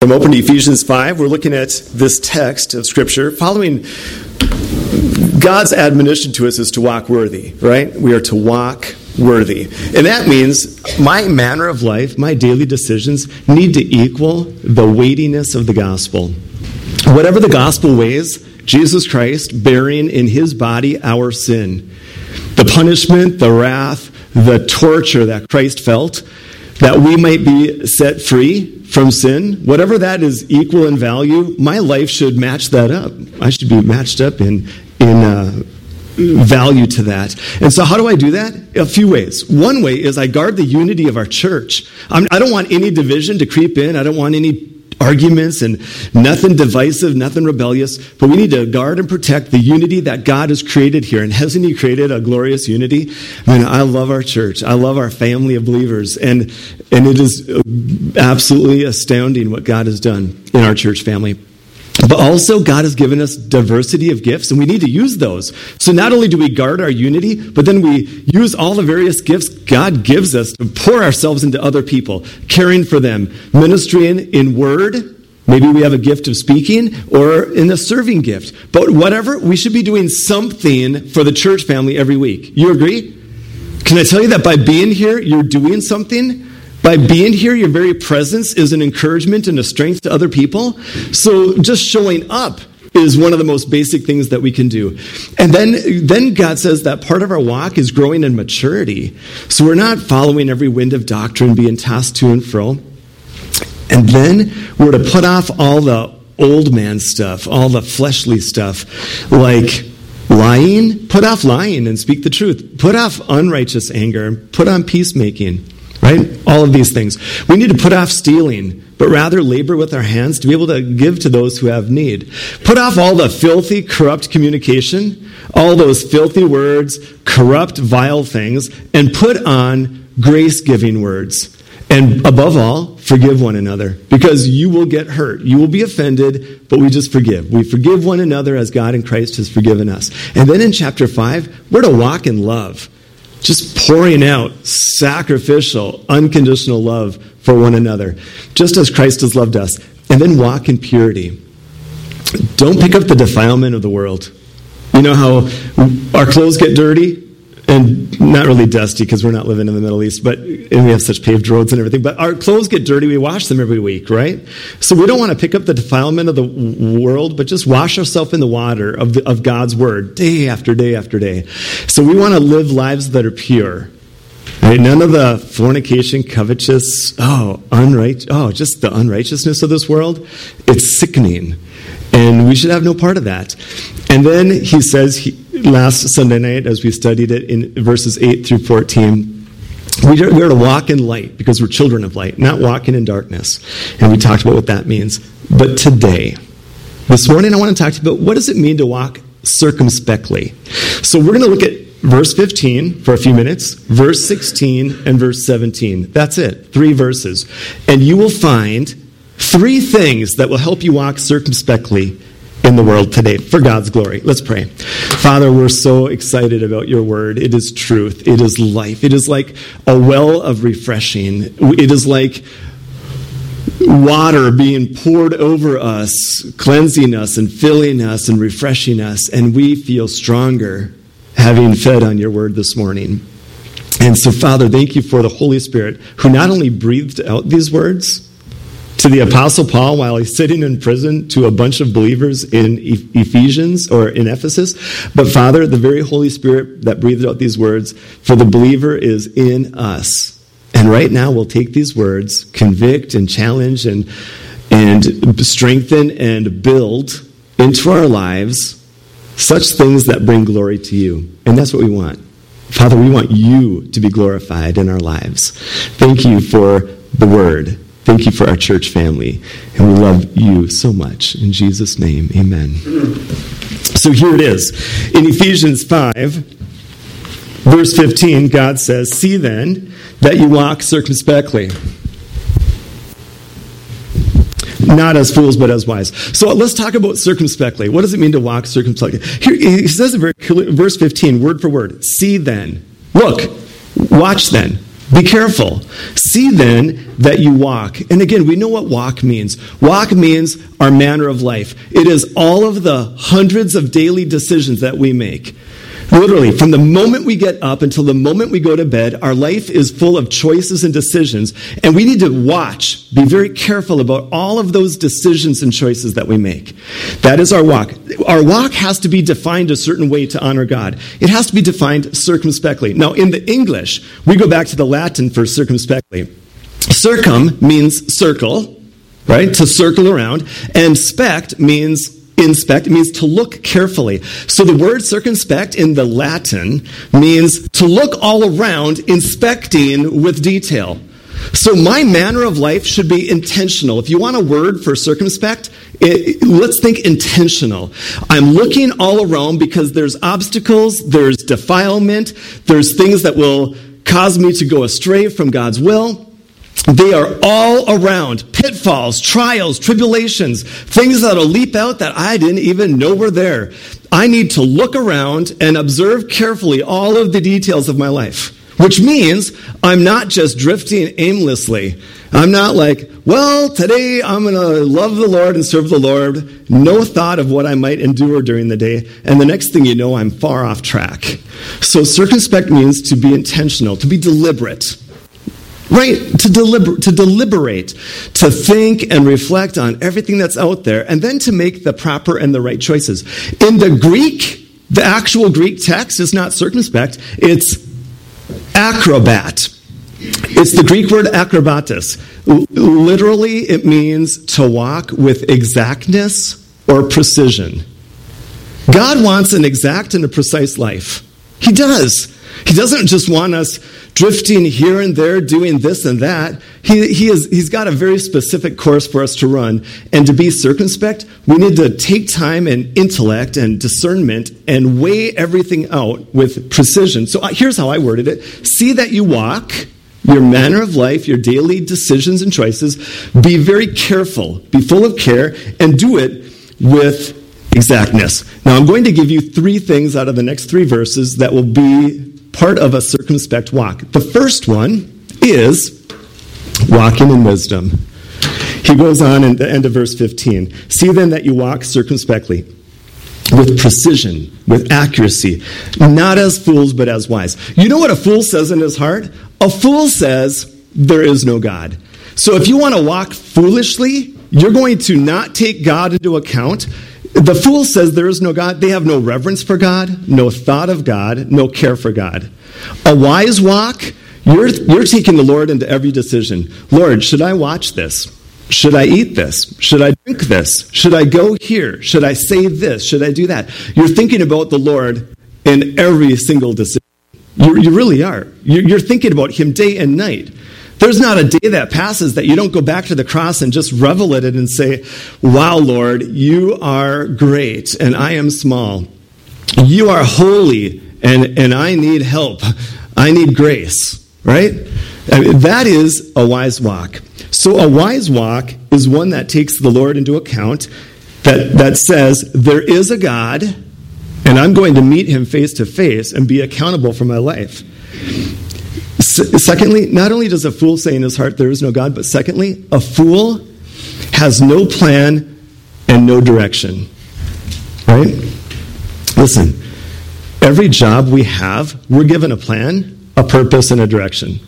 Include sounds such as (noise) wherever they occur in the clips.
I'm open to Ephesians 5. We're looking at this text of Scripture following God's admonition to us is to walk worthy, right? We are to walk worthy. And that means my manner of life, my daily decisions need to equal the weightiness of the gospel. Whatever the gospel weighs, Jesus Christ bearing in his body our sin. The punishment, the wrath, the torture that Christ felt, that we might be set free from sin, whatever that is equal in value, my life should match that up. I should be matched up in in uh, value to that. And so, how do I do that? A few ways. One way is I guard the unity of our church. I'm, I do not want any division to creep in. I don't want any arguments and nothing divisive, nothing rebellious. But we need to guard and protect the unity that God has created here. And hasn't He created a glorious unity? I mean, I love our church. I love our family of believers. And, and it is absolutely astounding what God has done in our church family. But also, God has given us diversity of gifts, and we need to use those. So, not only do we guard our unity, but then we use all the various gifts God gives us to pour ourselves into other people, caring for them, ministering in word. Maybe we have a gift of speaking or in a serving gift. But whatever, we should be doing something for the church family every week. You agree? Can I tell you that by being here, you're doing something? By being here, your very presence is an encouragement and a strength to other people. So just showing up is one of the most basic things that we can do. And then, then God says that part of our walk is growing in maturity. So we're not following every wind of doctrine, being tossed to and fro. And then we're to put off all the old man stuff, all the fleshly stuff, like lying. Put off lying and speak the truth. Put off unrighteous anger. Put on peacemaking. Right? All of these things. We need to put off stealing, but rather labor with our hands to be able to give to those who have need. Put off all the filthy, corrupt communication, all those filthy words, corrupt, vile things, and put on grace giving words. And above all, forgive one another because you will get hurt. You will be offended, but we just forgive. We forgive one another as God in Christ has forgiven us. And then in chapter 5, we're to walk in love just pouring out sacrificial, unconditional love for one another, just as Christ has loved us. And then walk in purity. Don't pick up the defilement of the world. You know how our clothes get dirty? And not really dusty because we're not living in the Middle East, but and we have such paved roads and everything. But our clothes get dirty; we wash them every week, right? So we don't want to pick up the defilement of the world, but just wash ourselves in the water of the, of God's word day after day after day. So we want to live lives that are pure. Right? None of the fornication, covetous, oh, unright, oh, just the unrighteousness of this world. It's sickening. And we should have no part of that. And then he says, he, last Sunday night, as we studied it in verses 8 through 14, we are, we are to walk in light because we're children of light, not walking in darkness. And we talked about what that means. But today, this morning, I want to talk to you about what does it mean to walk circumspectly. So we're going to look at verse 15 for a few minutes, verse 16, and verse 17. That's it, three verses. And you will find three things that will help you walk circumspectly in the world today for God's glory. Let's pray. Father, we're so excited about your word. It is truth, it is life, it is like a well of refreshing. It is like water being poured over us, cleansing us and filling us and refreshing us, and we feel stronger having fed on your word this morning. And so, Father, thank you for the Holy Spirit who not only breathed out these words, to the Apostle Paul while he's sitting in prison to a bunch of believers in Ephesians or in Ephesus. But Father, the very Holy Spirit that breathed out these words for the believer is in us. And right now we'll take these words, convict and challenge and, and strengthen and build into our lives such things that bring glory to you. And that's what we want. Father, we want you to be glorified in our lives. Thank you for the word. Thank you for our church family. And we love you so much. In Jesus' name, amen. So here it is. In Ephesians 5, verse 15, God says, See then that you walk circumspectly. Not as fools, but as wise. So let's talk about circumspectly. What does it mean to walk circumspectly? Here, he says in verse 15, word for word, see then. Look, watch then. Be careful. See then that you walk. And again, we know what walk means. Walk means our manner of life. It is all of the hundreds of daily decisions that we make. Literally, from the moment we get up until the moment we go to bed, our life is full of choices and decisions. And we need to watch, be very careful about all of those decisions and choices that we make. That is our walk. Our walk has to be defined a certain way to honor God. It has to be defined circumspectly. Now, in the English, we go back to the Latin for circumspectly. Circum means circle, right? To circle around. And spect means inspect means to look carefully. So the word circumspect in the Latin means to look all around, inspecting with detail. So my manner of life should be intentional. If you want a word for circumspect, it, let's think intentional. I'm looking all around because there's obstacles, there's defilement, there's things that will cause me to go astray from God's will. They are all around pitfalls, trials, tribulations, things that'll leap out that I didn't even know were there. I need to look around and observe carefully all of the details of my life, which means I'm not just drifting aimlessly. I'm not like, well, today I'm going to love the Lord and serve the Lord, no thought of what I might endure during the day, and the next thing you know, I'm far off track. So circumspect means to be intentional, to be deliberate. Right? To, deliber- to deliberate, to think and reflect on everything that's out there, and then to make the proper and the right choices. In the Greek, the actual Greek text is not circumspect, it's acrobat. It's the Greek word acrobatus. L- literally, it means to walk with exactness or precision. God wants an exact and a precise life. He does. He doesn't just want us drifting here and there, doing this and that. He, he is, he's got a very specific course for us to run. And to be circumspect, we need to take time and intellect and discernment and weigh everything out with precision. So uh, here's how I worded it See that you walk your manner of life, your daily decisions and choices. Be very careful, be full of care, and do it with exactness. Now, I'm going to give you three things out of the next three verses that will be part of a circumspect walk. The first one is walking in wisdom. He goes on in the end of verse 15 See then that you walk circumspectly, with precision, with accuracy, not as fools, but as wise. You know what a fool says in his heart? A fool says, There is no God. So if you want to walk foolishly, you're going to not take God into account. The fool says there is no God. They have no reverence for God, no thought of God, no care for God. A wise walk, you're, you're taking the Lord into every decision. Lord, should I watch this? Should I eat this? Should I drink this? Should I go here? Should I say this? Should I do that? You're thinking about the Lord in every single decision. You, you really are. You're thinking about Him day and night. There's not a day that passes that you don't go back to the cross and just revel in it and say, Wow, Lord, you are great and I am small. You are holy and, and I need help. I need grace, right? I mean, that is a wise walk. So a wise walk is one that takes the Lord into account, that, that says, There is a God, and I'm going to meet him face to face and be accountable for my life secondly, not only does a fool say in his heart there is no God, but secondly, a fool has no plan and no direction. Right? Listen, every job we have, we're given a plan, a purpose, and a direction.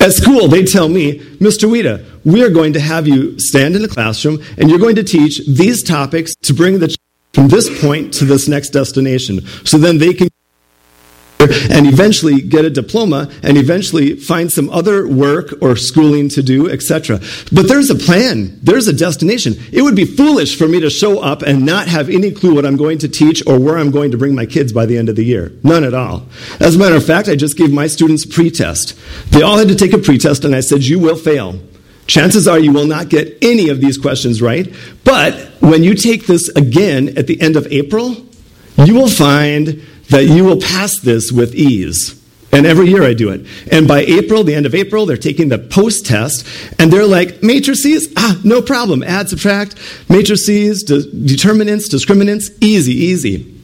At school, they tell me, Mr. Wita, we are going to have you stand in a classroom and you're going to teach these topics to bring the from this point to this next destination. So then they can and eventually get a diploma and eventually find some other work or schooling to do, etc. But there's a plan, there's a destination. It would be foolish for me to show up and not have any clue what I'm going to teach or where I'm going to bring my kids by the end of the year. None at all. As a matter of fact, I just gave my students pretest. They all had to take a pretest, and I said, You will fail. Chances are you will not get any of these questions right. But when you take this again at the end of April, you will find that you will pass this with ease. And every year I do it. And by April, the end of April, they're taking the post test and they're like, matrices, ah, no problem. Add, subtract, matrices, de- determinants, discriminants, easy, easy.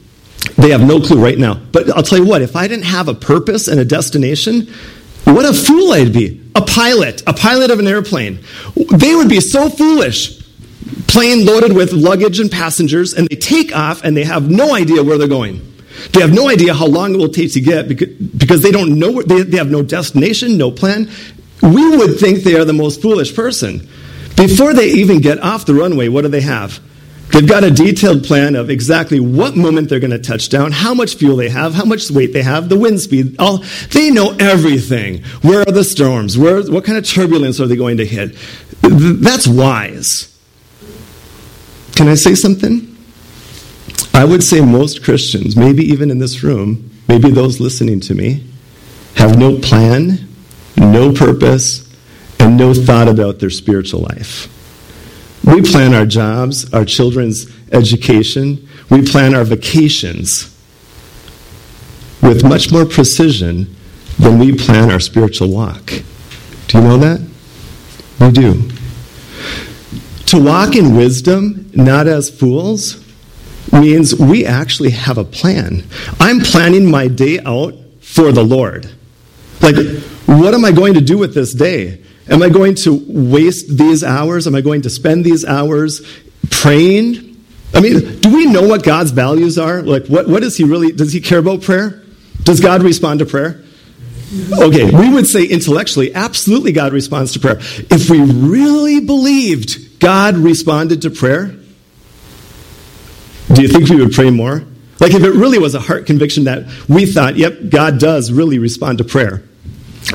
They have no clue right now. But I'll tell you what, if I didn't have a purpose and a destination, What a fool I'd be. A pilot, a pilot of an airplane. They would be so foolish. Plane loaded with luggage and passengers, and they take off and they have no idea where they're going. They have no idea how long it will take to get because they don't know, they have no destination, no plan. We would think they are the most foolish person. Before they even get off the runway, what do they have? They've got a detailed plan of exactly what moment they're going to touch down, how much fuel they have, how much weight they have, the wind speed. All, they know everything. Where are the storms? Where, what kind of turbulence are they going to hit? That's wise. Can I say something? I would say most Christians, maybe even in this room, maybe those listening to me, have no plan, no purpose, and no thought about their spiritual life. We plan our jobs, our children's education, we plan our vacations with much more precision than we plan our spiritual walk. Do you know that? We do. To walk in wisdom, not as fools, means we actually have a plan. I'm planning my day out for the Lord. Like, what am I going to do with this day? Am I going to waste these hours? Am I going to spend these hours praying? I mean, do we know what God's values are? Like, what, what does He really, does He care about prayer? Does God respond to prayer? Okay, we would say intellectually, absolutely God responds to prayer. If we really believed God responded to prayer, do you think we would pray more? Like if it really was a heart conviction that we thought, yep, God does really respond to prayer,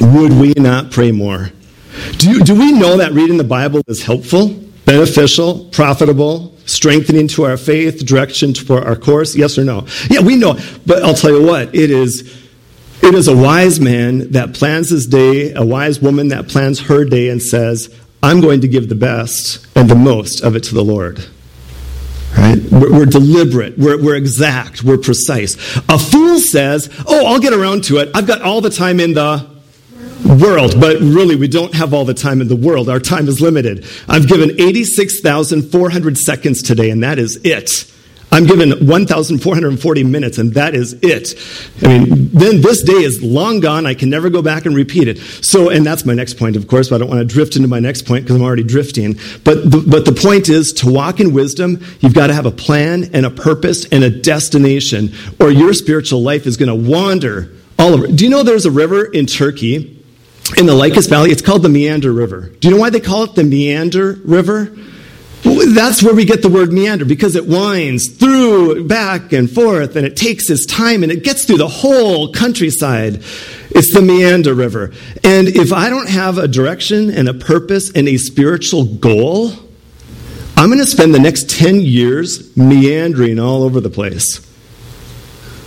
would we not pray more? Do, you, do we know that reading the Bible is helpful, beneficial, profitable, strengthening to our faith, direction for our course? Yes or no? Yeah, we know. But I'll tell you what, it is. It is a wise man that plans his day, a wise woman that plans her day and says, I'm going to give the best and the most of it to the Lord. Right? We're, deliberate. We're, we're exact. We're precise. A fool says, Oh, I'll get around to it. I've got all the time in the world, but really we don't have all the time in the world. Our time is limited. I've given 86,400 seconds today, and that is it. I'm given 1,440 minutes, and that is it. I mean, then this day is long gone. I can never go back and repeat it. So, and that's my next point, of course, but I don't want to drift into my next point because I'm already drifting. But the, but the point is to walk in wisdom, you've got to have a plan and a purpose and a destination, or your spiritual life is going to wander all over. Do you know there's a river in Turkey, in the Lycus Valley? It's called the Meander River. Do you know why they call it the Meander River? That's where we get the word meander because it winds through, back and forth, and it takes its time and it gets through the whole countryside. It's the Meander River. And if I don't have a direction and a purpose and a spiritual goal, I'm going to spend the next 10 years meandering all over the place.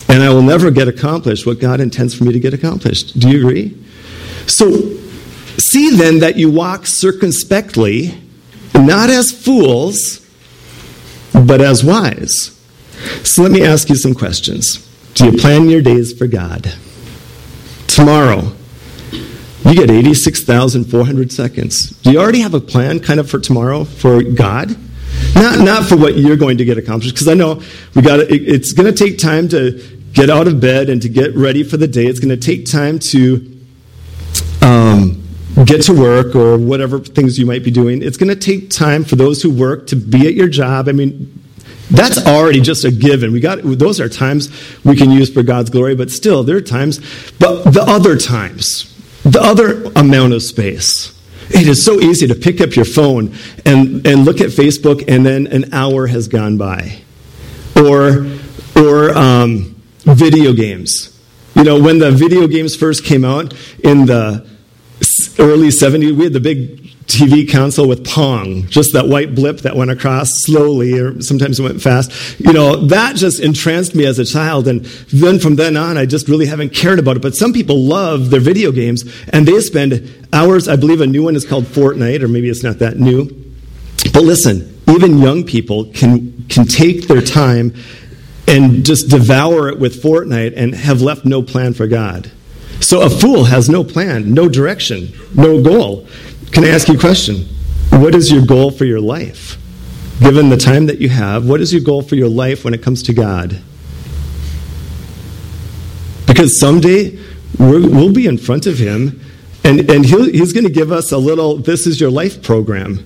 And I will never get accomplished what God intends for me to get accomplished. Do you agree? So, see then that you walk circumspectly not as fools, but as wise. So let me ask you some questions. Do you plan your days for God? Tomorrow, you get 86,400 seconds. Do you already have a plan kind of for tomorrow for God? Not, not for what you're going to get accomplished, because I know we got it, it's going to take time to get out of bed and to get ready for the day. It's going to take time to um, get to work or whatever things you might be doing. It's going to take time for those who work to be at your job. I mean, that's already just a given. We got those are times we can use for God's glory, but still there are times. But the other times, the other amount of space. It is so easy to pick up your phone and, and look at Facebook, and then an hour has gone by, or or um, video games. You know, when the video games first came out in the early 70s, we had the big TV console with Pong, just that white blip that went across slowly, or sometimes it went fast. You know, that just entranced me as a child. And then from then on, I just really haven't cared about it. But some people love their video games, and they spend hours. I believe a new one is called Fortnite, or maybe it's not that new. But listen, even young people can, can take their time and just devour it with Fortnite and have left no plan for God. So a fool has no plan, no direction, no goal. Can I ask you a question? What is your goal for your life? Given the time that you have, what is your goal for your life when it comes to God? Because someday we will be in front of Him And, and he's going to give us a little This Is Your Life program.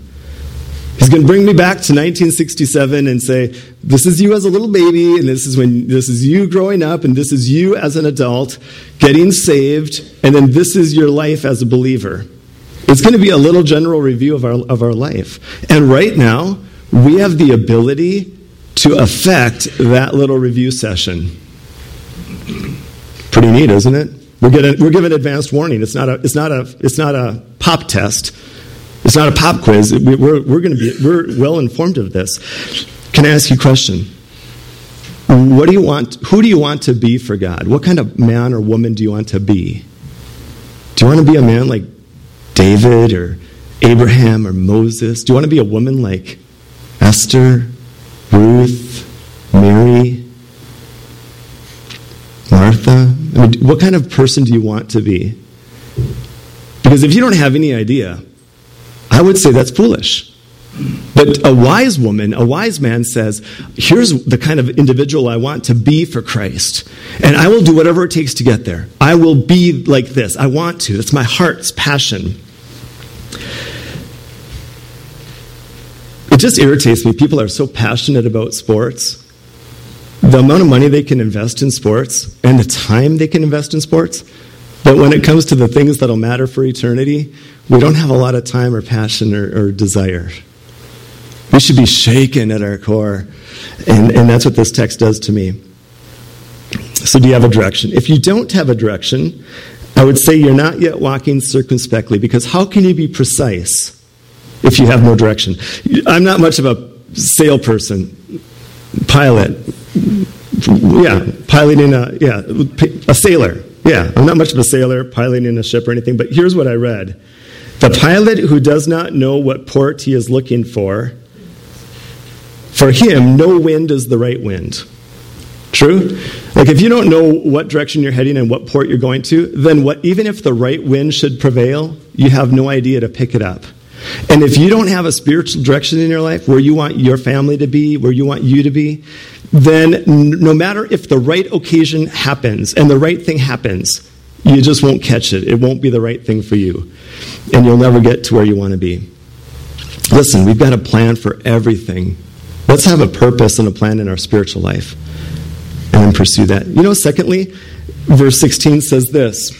He's going to bring me back to 1967 and say, "This is you as a little baby, and this is when this is you growing up, and this is you as an adult getting saved, and then this is your life as a believer." It's going to be a little general review of our of our life. And right now, we have the ability to affect that little review session. Pretty neat, isn't it? We're, getting, we're given advanced warning. It's not a, it's not a, it's not a pop test. It's not a pop quiz. We're, we're going to be we're well informed of this. Can I ask you a question? What do you want? Who do you want to be for God? What kind of man or woman do you want to be? Do you want to be a man like David or Abraham or Moses? Do you want to be a woman like Esther, Ruth, Mary, Martha? I mean, what kind of person do you want to be? Because if you don't have any idea, I would say that's foolish. But a wise woman, a wise man says, Here's the kind of individual I want to be for Christ. And I will do whatever it takes to get there. I will be like this. I want to. That's my heart's passion. It just irritates me. People are so passionate about sports the amount of money they can invest in sports and the time they can invest in sports. But when it comes to the things that'll matter for eternity, we don't have a lot of time or passion or, or desire. We should be shaken at our core. And, and that's what this text does to me. So, do you have a direction? If you don't have a direction, I would say you're not yet walking circumspectly because how can you be precise if you have no direction? I'm not much of a sail person, pilot yeah, piloting a yeah a sailor. Yeah, I'm not much of a sailor, piloting a ship or anything. But here's what I read: the pilot who does not know what port he is looking for, for him, no wind is the right wind. True? Like if you don't know what direction you're heading and what port you're going to, then what even if the right wind should prevail, you have no idea to pick it up. And if you don't have a spiritual direction in your life where you want your family to be, where you want you to be, then no matter if the right occasion happens and the right thing happens, you just won't catch it. It won't be the right thing for you. And you'll never get to where you want to be. Listen, we've got a plan for everything. Let's have a purpose and a plan in our spiritual life and then pursue that. You know, secondly, verse 16 says this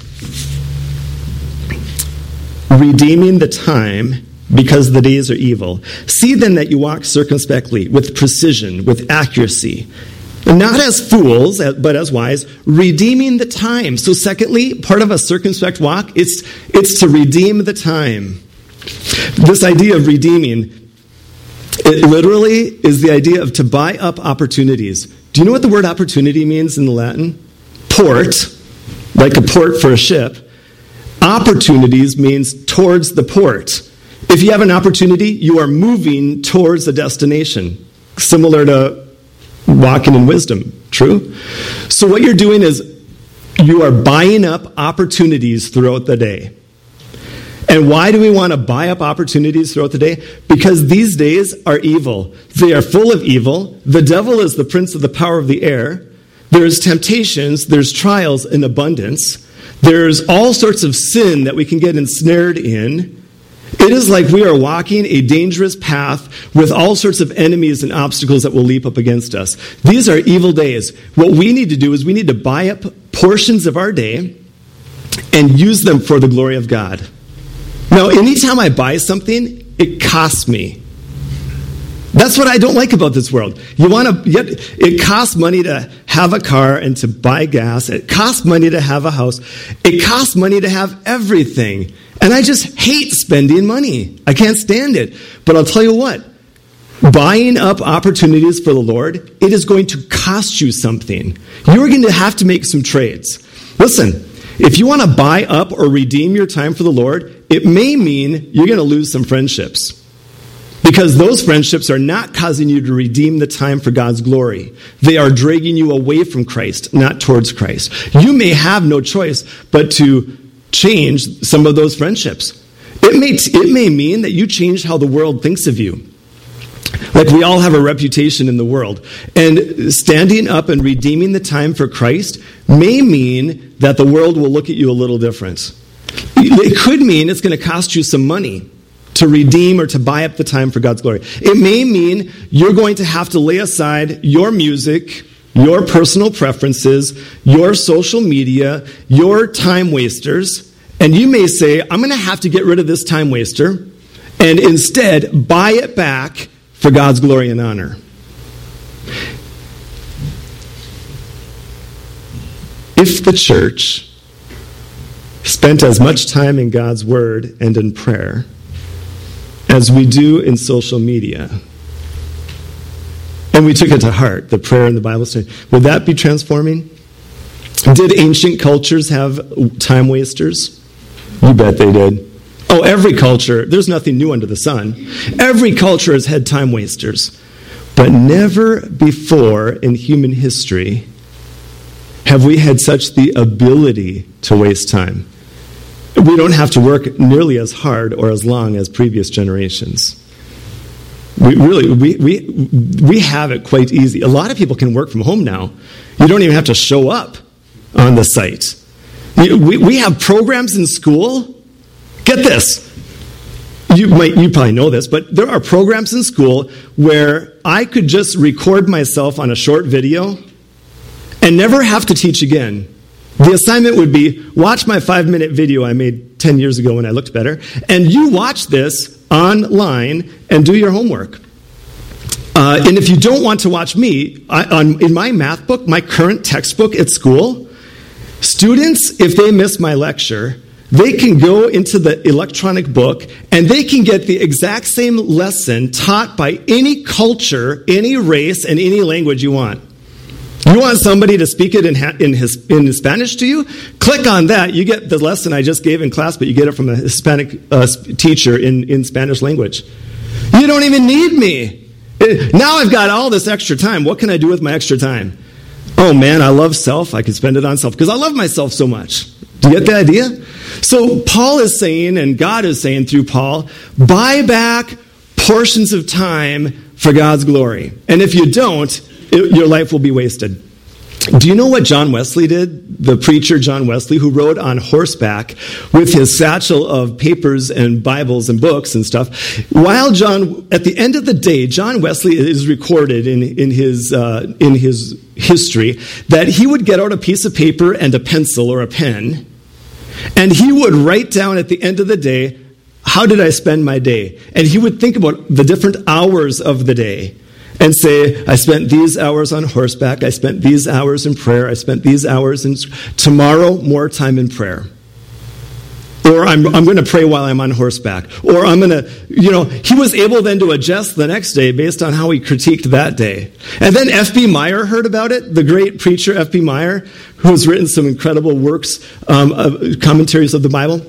redeeming the time because the days are evil. See then that you walk circumspectly, with precision, with accuracy, not as fools, uh, but as wise, redeeming the time. So, secondly, part of a circumspect walk, it's, it's to redeem the time. This idea of redeeming, it literally is the idea of to buy up opportunities. Do you know what the word opportunity means in the Latin? Port, like a port for a ship. Opportunities means towards the port. If you have an opportunity, you are moving towards a destination, similar to walking in wisdom. True? So, what you're doing is you are buying up opportunities throughout the day. And why do we want to buy up opportunities throughout the day? Because these days are evil. They are full of evil. The devil is the prince of the power of the air. There's temptations, there's trials in abundance. There's all sorts of sin that we can get ensnared in. It is like we are walking a dangerous path with all sorts of enemies and obstacles that will leap up against us. These are evil days. What we need to do is we need to buy up portions of our day and use them for the glory of God. Now, anytime I buy something, it costs me. That's what I don't like about this world. You want to, yet it costs money to have a car and to buy gas. It costs money to have a house. It costs money to have everything. And I just hate spending money. I can't stand it. But I'll tell you what buying up opportunities for the Lord, it is going to cost you something. You're going to have to make some trades. Listen, if you want to buy up or redeem your time for the Lord, it may mean you're going to lose some friendships. Because those friendships are not causing you to redeem the time for God's glory. They are dragging you away from Christ, not towards Christ. You may have no choice but to change some of those friendships. It may, it may mean that you change how the world thinks of you. Like we all have a reputation in the world. And standing up and redeeming the time for Christ may mean that the world will look at you a little different. It could mean it's going to cost you some money to redeem or to buy up the time for God's glory. It may mean you're going to have to lay aside your music, your personal preferences, your social media, your time wasters, and you may say, I'm going to have to get rid of this time waster and instead buy it back for God's glory and honor. If the church spent as much time in God's Word and in prayer as we do in social media, and we took it to heart, the prayer and the Bible study, would that be transforming? Did ancient cultures have time wasters? You bet they did. Oh, every culture, there's nothing new under the sun. Every culture has had time wasters. But never before in human history have we had such the ability to waste time. We don't have to work nearly as hard or as long as previous generations. We really, we, we, we have it quite easy. A lot of people can work from home now. You don't even have to show up on the site. We, we have programs in school. Get this. You might, you probably know this, but there are programs in school where I could just record myself on a short video and never have to teach again. The assignment would be watch my five minute video I made 10 years ago when I looked better, and you watch this online and do your homework. Uh, and if you don't want to watch me, I, on, in my math book, my current textbook at school, students, if they miss my lecture, they can go into the electronic book and they can get the exact same lesson taught by any culture, any race, and any language you want. You want somebody to speak it in, in, his, in Spanish to you? Click on that. You get the lesson I just gave in class, but you get it from a Hispanic uh, teacher in, in Spanish language. You don't even need me. Uh, now I've got all this extra time. What can I do with my extra time? Oh man, I love self. I can spend it on self because I love myself so much. Do you get the idea? So Paul is saying, and God is saying through Paul, buy back portions of time for God's glory. And if you don't, it, your life will be wasted. Do you know what John Wesley did? The preacher John Wesley, who rode on horseback with his satchel of papers and Bibles and books and stuff. While John, at the end of the day, John Wesley is recorded in, in, his, uh, in his history that he would get out a piece of paper and a pencil or a pen, and he would write down at the end of the day, how did I spend my day? And he would think about the different hours of the day and say, I spent these hours on horseback, I spent these hours in prayer, I spent these hours in. Tomorrow, more time in prayer. Or I'm, I'm going to pray while I'm on horseback. Or I'm going to, you know, he was able then to adjust the next day based on how he critiqued that day. And then F.B. Meyer heard about it, the great preacher F.B. Meyer, who has written some incredible works, um, commentaries of the Bible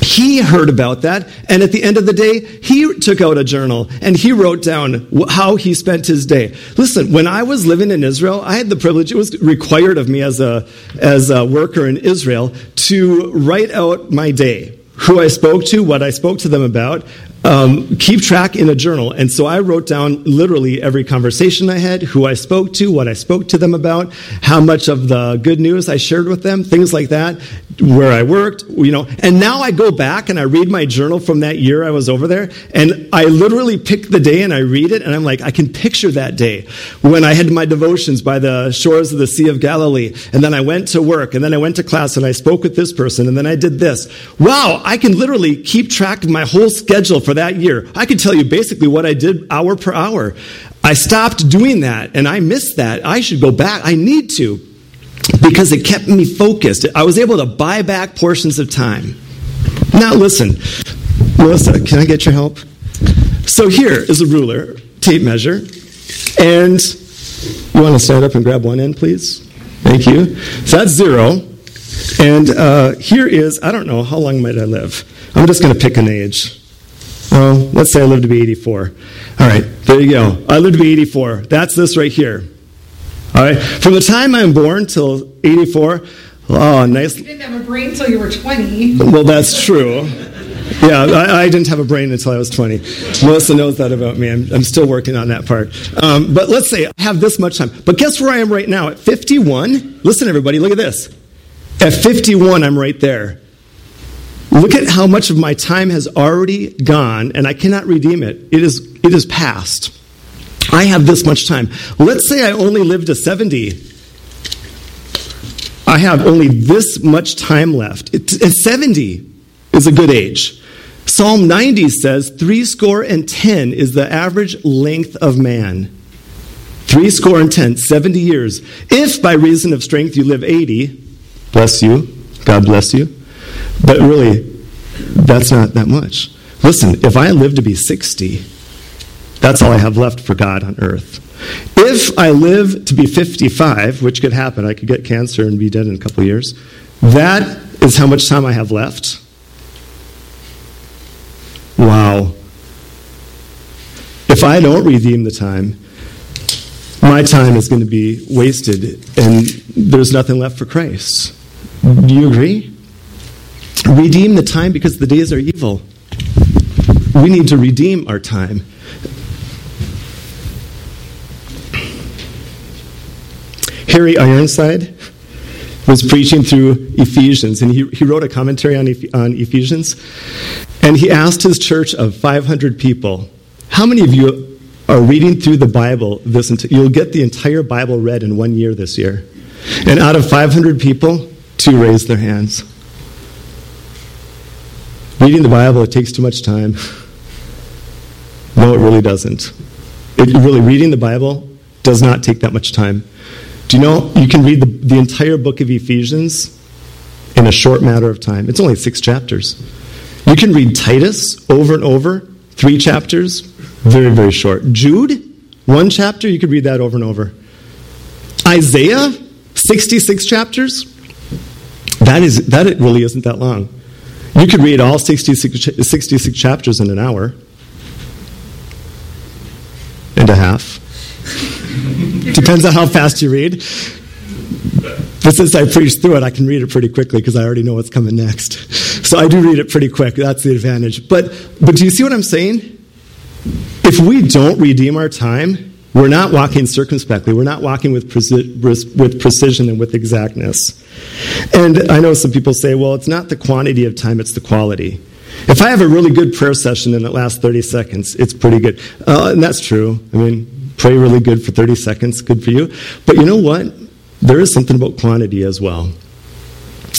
he heard about that, and at the end of the day, he took out a journal and he wrote down how he spent his day. Listen, when I was living in Israel, I had the privilege, it was required of me as a, as a worker in Israel to write out my day who I spoke to, what I spoke to them about, um, keep track in a journal. And so I wrote down literally every conversation I had, who I spoke to, what I spoke to them about, how much of the good news I shared with them, things like that, where I worked, you know. And now I go back and I read my journal from that year I was over there, and I literally pick the day and I read it, and I'm like, I can picture that day when I had my devotions by the shores of the Sea of Galilee, and then I went to work, and then I went to class, and I spoke with this person, and then I did this. Wow, I can literally keep track of my whole schedule for for that year. I could tell you basically what I did hour per hour. I stopped doing that and I missed that. I should go back. I need to because it kept me focused. I was able to buy back portions of time. Now, listen, Melissa, can I get your help? So, here is a ruler, tape measure, and you want to stand up and grab one end, please? Thank you. So that's zero. And uh, here is, I don't know, how long might I live? I'm just going to pick an age. Well, let's say I live to be 84. All right, there you go. I live to be 84. That's this right here. All right, from the time I'm born till 84, oh, nice. You didn't have a brain until you were 20. Well, that's true. Yeah, I, I, didn't have a brain until I was 20. Melissa knows that about me. I'm, I'm still working on that part. Um, but let's say I have this much time. But guess where I am right now? At 51, listen, everybody, look at this. At 51, I'm right there. Look at how much of my time has already gone, and I cannot redeem it. It is, it is past. I have this much time. Let's say I only live to 70. I have only this much time left. It, 70 is a good age. Psalm 90 says, Three score and ten is the average length of man. Three score and ten, 70 years. If by reason of strength you live 80, bless you, God bless you. But really, that's not that much. Listen, if I live to be 60, that's all I have left for God on earth. If I live to be 55, which could happen, I could get cancer and be dead in a couple years, that is how much time I have left. Wow. If I don't redeem the time, my time is going to be wasted and there's nothing left for Christ. Do you agree? Redeem the time because the days are evil. We need to redeem our time. Harry Ironside was preaching through Ephesians, and he, he wrote a commentary on, on Ephesians. And he asked his church of 500 people, How many of you are reading through the Bible this You'll get the entire Bible read in one year this year. And out of 500 people, two raised their hands. Reading the Bible, it takes too much time. No, it really doesn't. It, really, reading the Bible does not take that much time. Do you know you can read the, the entire book of Ephesians in a short matter of time? It's only six chapters. You can read Titus over and over, three chapters, very, very short. Jude, one chapter, you could read that over and over. Isaiah, 66 chapters. That, is, that it really isn't that long. You could read all 66, 66 chapters in an hour and a half. (laughs) Depends on how fast you read. But since I preached through it, I can read it pretty quickly because I already know what's coming next. So I do read it pretty quick. That's the advantage. But, but do you see what I'm saying? If we don't redeem our time, we're not walking circumspectly. We're not walking with, preci- with precision and with exactness. And I know some people say, well, it's not the quantity of time, it's the quality. If I have a really good prayer session and it lasts 30 seconds, it's pretty good. Uh, and that's true. I mean, pray really good for 30 seconds, good for you. But you know what? There is something about quantity as well.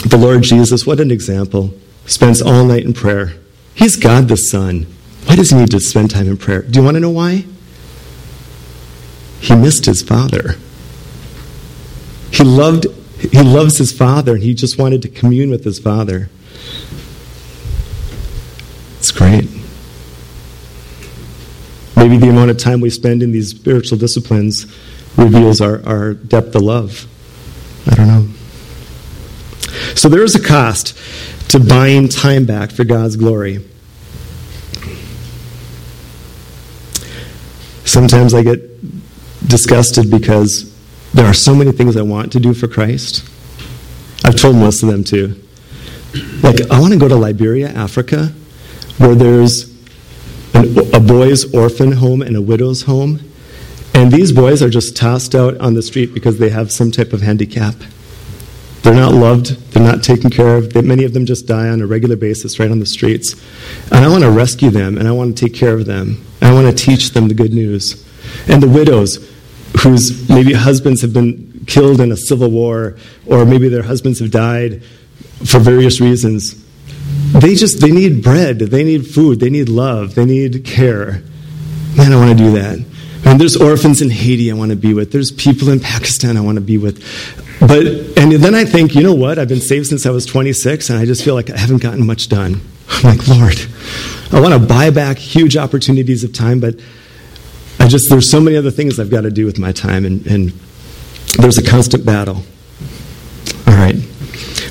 The Lord Jesus, what an example, spends all night in prayer. He's God the Son. Why does he need to spend time in prayer? Do you want to know why? He missed his father. He loved he loves his father and he just wanted to commune with his father. It's great. Maybe the amount of time we spend in these spiritual disciplines reveals our, our depth of love. I don't know. So there is a cost to buying time back for God's glory. Sometimes I get disgusted because there are so many things I want to do for Christ. I've told most of them too. Like, I want to go to Liberia, Africa, where there's an, a boys' orphan home and a widow's home. And these boys are just tossed out on the street because they have some type of handicap. They're not loved, they're not taken care of. They, many of them just die on a regular basis right on the streets. And I want to rescue them and I want to take care of them. And I want to teach them the good news. And the widows whose maybe husbands have been killed in a civil war or maybe their husbands have died for various reasons. They just they need bread, they need food, they need love, they need care. Man, I want to do that. And there's orphans in Haiti I want to be with. There's people in Pakistan I want to be with. But and then I think, you know what? I've been saved since I was 26, and I just feel like I haven't gotten much done. I'm like, Lord, I want to buy back huge opportunities of time, but I just there's so many other things I've got to do with my time, and, and there's a constant battle. All right.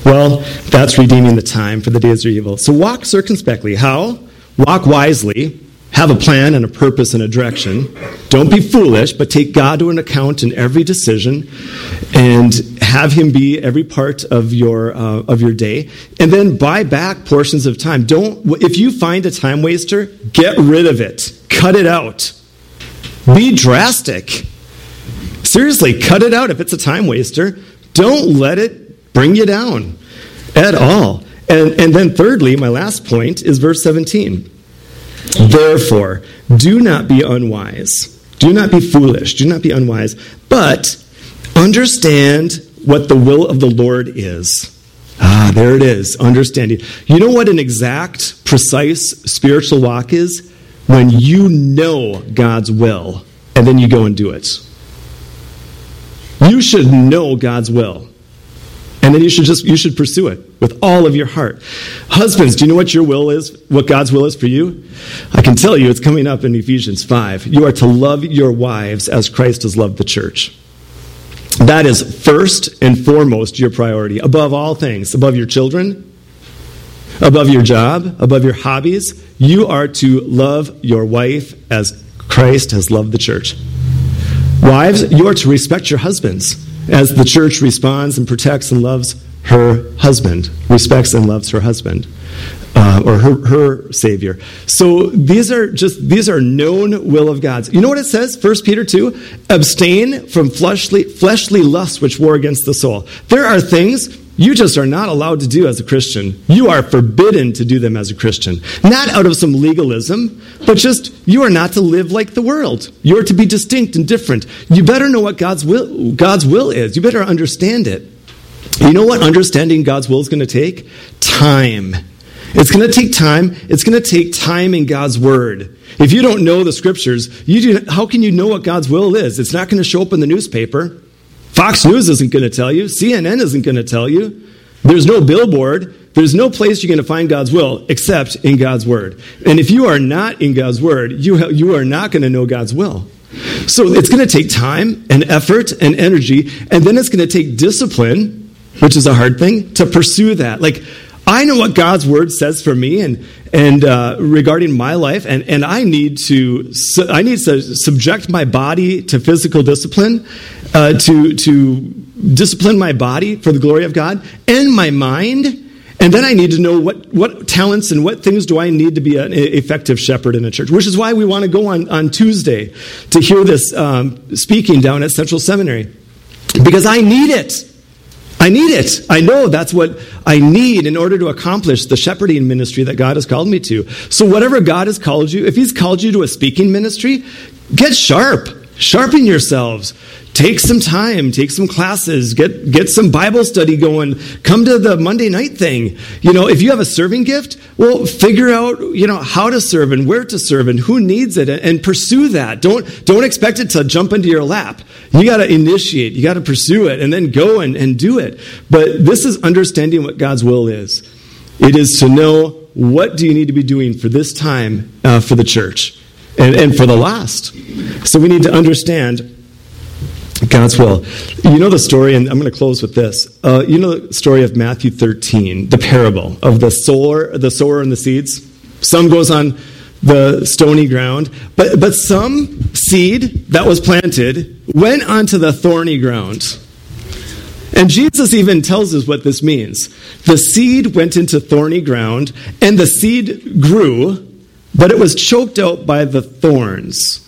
Well, that's redeeming the time for the days are evil. So walk circumspectly. How? Walk wisely have a plan and a purpose and a direction. Don't be foolish, but take God to an account in every decision and have Him be every part of your, uh, of your day. And then buy back portions of time. Don't, if you find a time waster, get rid of it. Cut it out. Be drastic. Seriously, cut it out if it's a time waster. Don't let it bring you down at all. And, and then, thirdly, my last point is verse 17. Therefore, do not be unwise. Do not be foolish. Do not be unwise. But understand what the will of the Lord is. Ah, there it is. Understanding. You know what an exact, precise spiritual walk is? When you know God's will and then you go and do it. You should know God's will. And then you should just you should pursue it with all of your heart. Husbands, do you know what your will is? What God's will is for you? I can tell you it's coming up in Ephesians 5. You are to love your wives as Christ has loved the church. That is first and foremost your priority, above all things, above your children, above your job, above your hobbies. You are to love your wife as Christ has loved the church. Wives, you are to respect your husbands as the church responds and protects and loves her husband, respects and loves her husband. Uh, or her, her savior so these are just these are known will of god's you know what it says First peter 2 abstain from fleshly fleshly lusts which war against the soul there are things you just are not allowed to do as a Christian. You are forbidden to do them as a Christian. Not out of some legalism, but just you are not to live like the world. You are to be distinct and different. You better know what God's will, God's will is. You better understand it. You know what understanding God's will is going to take? Time. It's going to take time. It's going to take time in God's Word. If you don't know the Scriptures, you do, how can you know what God's will is? It's not going to show up in the newspaper. Fox News isn't going to tell you. CNN isn't going to tell you. There's no billboard. There's no place you're going to find God's will except in God's Word. And if you are not in God's Word, you, you are not going to know God's will. So it's going to take time and effort and energy, and then it's going to take discipline, which is a hard thing, to pursue that. Like, I know what God's word says for me and, and uh, regarding my life, and, and I need to I need to subject my body to physical discipline, uh, to to discipline my body for the glory of God, and my mind, and then I need to know what what talents and what things do I need to be an effective shepherd in a church. Which is why we want to go on on Tuesday to hear this um, speaking down at Central Seminary, because I need it. I need it. I know that's what I need in order to accomplish the shepherding ministry that God has called me to. So, whatever God has called you, if He's called you to a speaking ministry, get sharp. Sharpen yourselves. Take some time, take some classes, get, get some Bible study going. Come to the Monday night thing. You know, if you have a serving gift, well, figure out, you know, how to serve and where to serve and who needs it and pursue that. Don't, don't expect it to jump into your lap. You got to initiate, you got to pursue it and then go and, and do it. But this is understanding what God's will is. It is to know what do you need to be doing for this time uh, for the church and, and for the last. So we need to understand God's will. You know the story, and I'm going to close with this. Uh, you know the story of Matthew 13, the parable of the sower, the sower and the seeds. Some goes on the stony ground, but but some seed that was planted went onto the thorny ground. And Jesus even tells us what this means. The seed went into thorny ground, and the seed grew, but it was choked out by the thorns.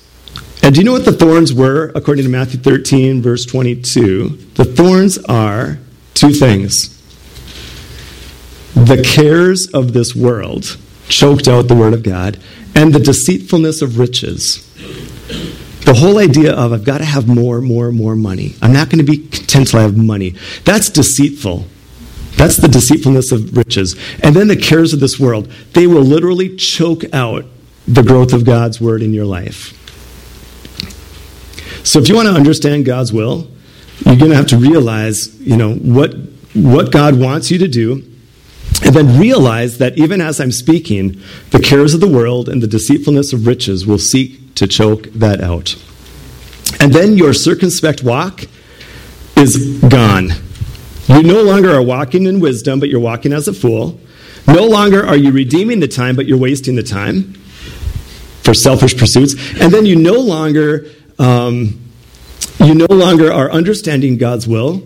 And do you know what the thorns were, according to Matthew 13, verse 22? The thorns are two things the cares of this world choked out the word of God, and the deceitfulness of riches. The whole idea of I've got to have more, more, more money. I'm not going to be content till I have money. That's deceitful. That's the deceitfulness of riches. And then the cares of this world, they will literally choke out the growth of God's word in your life. So if you want to understand God's will, you're going to have to realize, you know, what what God wants you to do, and then realize that even as I'm speaking, the cares of the world and the deceitfulness of riches will seek to choke that out. And then your circumspect walk is gone. You no longer are walking in wisdom, but you're walking as a fool. No longer are you redeeming the time, but you're wasting the time for selfish pursuits. And then you no longer um, you no longer are understanding God's will,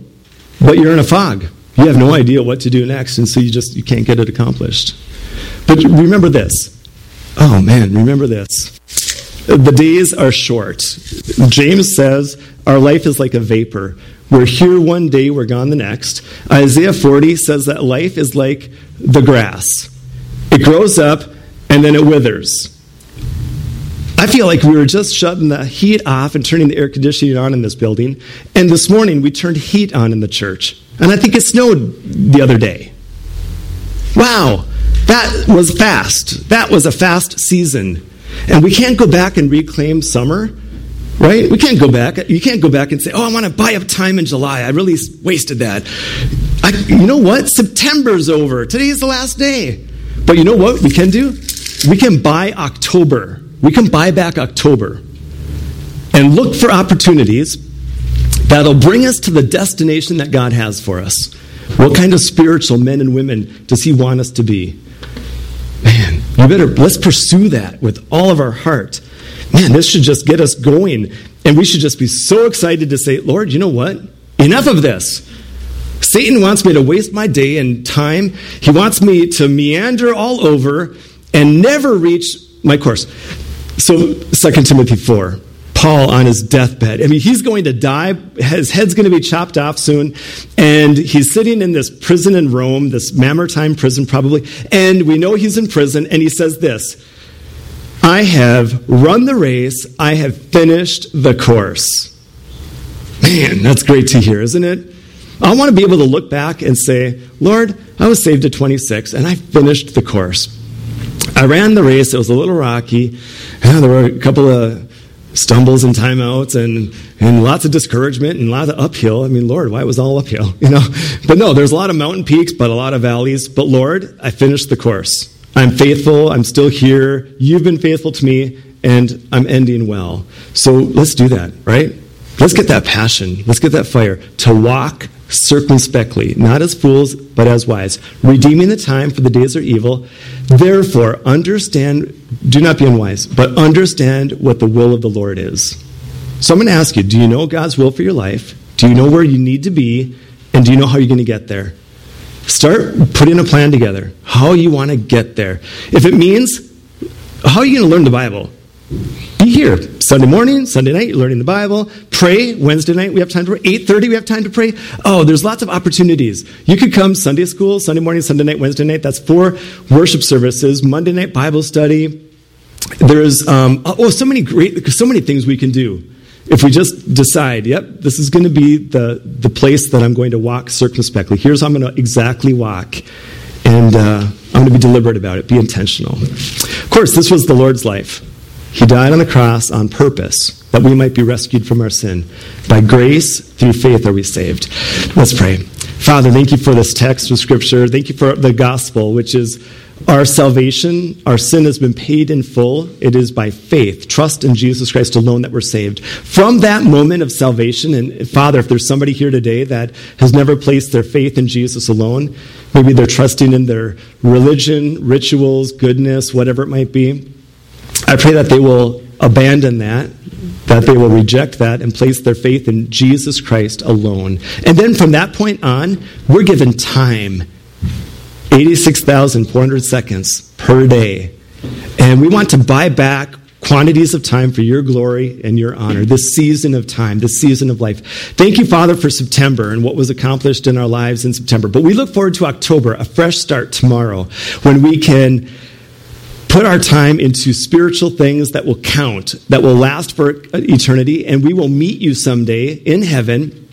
but you're in a fog. You have no idea what to do next, and so you just you can't get it accomplished. But remember this. Oh man, remember this. The days are short. James says our life is like a vapor. We're here one day, we're gone the next. Isaiah 40 says that life is like the grass. It grows up and then it withers. I feel like we were just shutting the heat off and turning the air conditioning on in this building. And this morning we turned heat on in the church. And I think it snowed the other day. Wow, that was fast. That was a fast season. And we can't go back and reclaim summer, right? We can't go back. You can't go back and say, oh, I want to buy up time in July. I really wasted that. I, you know what? September's over. Today is the last day. But you know what we can do? We can buy October we can buy back October and look for opportunities that'll bring us to the destination that God has for us. What kind of spiritual men and women does He want us to be? Man, you better, let's pursue that with all of our heart. Man, this should just get us going. And we should just be so excited to say, Lord, you know what? Enough of this. Satan wants me to waste my day and time. He wants me to meander all over and never reach my course. So, 2 Timothy 4, Paul on his deathbed. I mean, he's going to die. His head's going to be chopped off soon. And he's sitting in this prison in Rome, this Mamertine prison probably. And we know he's in prison. And he says this I have run the race, I have finished the course. Man, that's great to hear, isn't it? I want to be able to look back and say, Lord, I was saved at 26 and I finished the course. I ran the race. It was a little rocky. Yeah, there were a couple of stumbles and timeouts and, and lots of discouragement and a lot of uphill. I mean, Lord, why was all uphill? (laughs) You know, but no, there's a lot of mountain peaks, but a lot of valleys. But Lord, I finished the course. I'm faithful. I'm still here. You've been faithful to me, and I'm ending well. So let's do that, right? Let's get that passion. Let's get that fire to walk circumspectly, not as fools, but as wise, redeeming the time, for the days are evil. Therefore, understand, do not be unwise, but understand what the will of the Lord is. So I'm going to ask you do you know God's will for your life? Do you know where you need to be? And do you know how you're going to get there? Start putting a plan together, how you want to get there. If it means, how are you going to learn the Bible? Here Sunday morning, Sunday night, you're learning the Bible. Pray Wednesday night. We have time to pray. Eight thirty. We have time to pray. Oh, there's lots of opportunities. You could come Sunday school, Sunday morning, Sunday night, Wednesday night. That's four worship services. Monday night Bible study. There's um, oh, so many great, so many things we can do if we just decide, yep, this is going to be the the place that I'm going to walk circumspectly. Here's how I'm going to exactly walk, and uh, I'm going to be deliberate about it. Be intentional. Of course, this was the Lord's life. He died on the cross on purpose that we might be rescued from our sin. By grace, through faith, are we saved. Let's pray. Father, thank you for this text of Scripture. Thank you for the gospel, which is our salvation. Our sin has been paid in full. It is by faith, trust in Jesus Christ alone that we're saved. From that moment of salvation, and Father, if there's somebody here today that has never placed their faith in Jesus alone, maybe they're trusting in their religion, rituals, goodness, whatever it might be. I pray that they will abandon that, that they will reject that and place their faith in Jesus Christ alone. And then from that point on, we're given time 86,400 seconds per day. And we want to buy back quantities of time for your glory and your honor, this season of time, this season of life. Thank you, Father, for September and what was accomplished in our lives in September. But we look forward to October, a fresh start tomorrow, when we can put our time into spiritual things that will count, that will last for eternity, and we will meet you someday in heaven,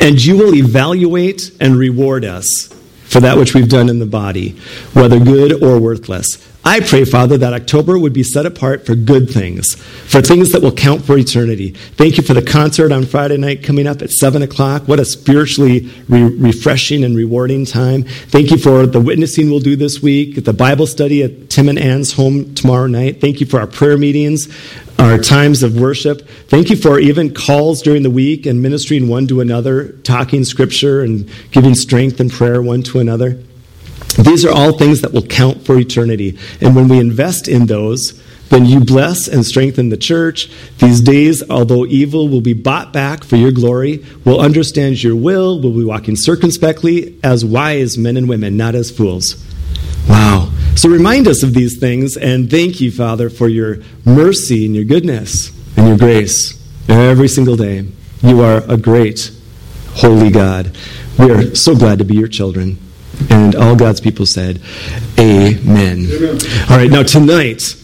and you will evaluate and reward us for that which we've done in the body, whether good or worthless. I pray, Father, that October would be set apart for good things, for things that will count for eternity. Thank you for the concert on Friday night coming up at 7 o'clock. What a spiritually re- refreshing and rewarding time. Thank you for the witnessing we'll do this week, the Bible study at Tim and Ann's home tomorrow night. Thank you for our prayer meetings, our times of worship. Thank you for even calls during the week and ministering one to another, talking scripture and giving strength and prayer one to another. These are all things that will count for eternity. And when we invest in those, then you bless and strengthen the church. These days, although evil will be bought back for your glory, will understand your will, will be walking circumspectly as wise men and women, not as fools. So remind us of these things and thank you, Father, for your mercy and your goodness and your grace every single day. You are a great, holy God. We are so glad to be your children. And all God's people said, Amen. Amen. All right, now tonight,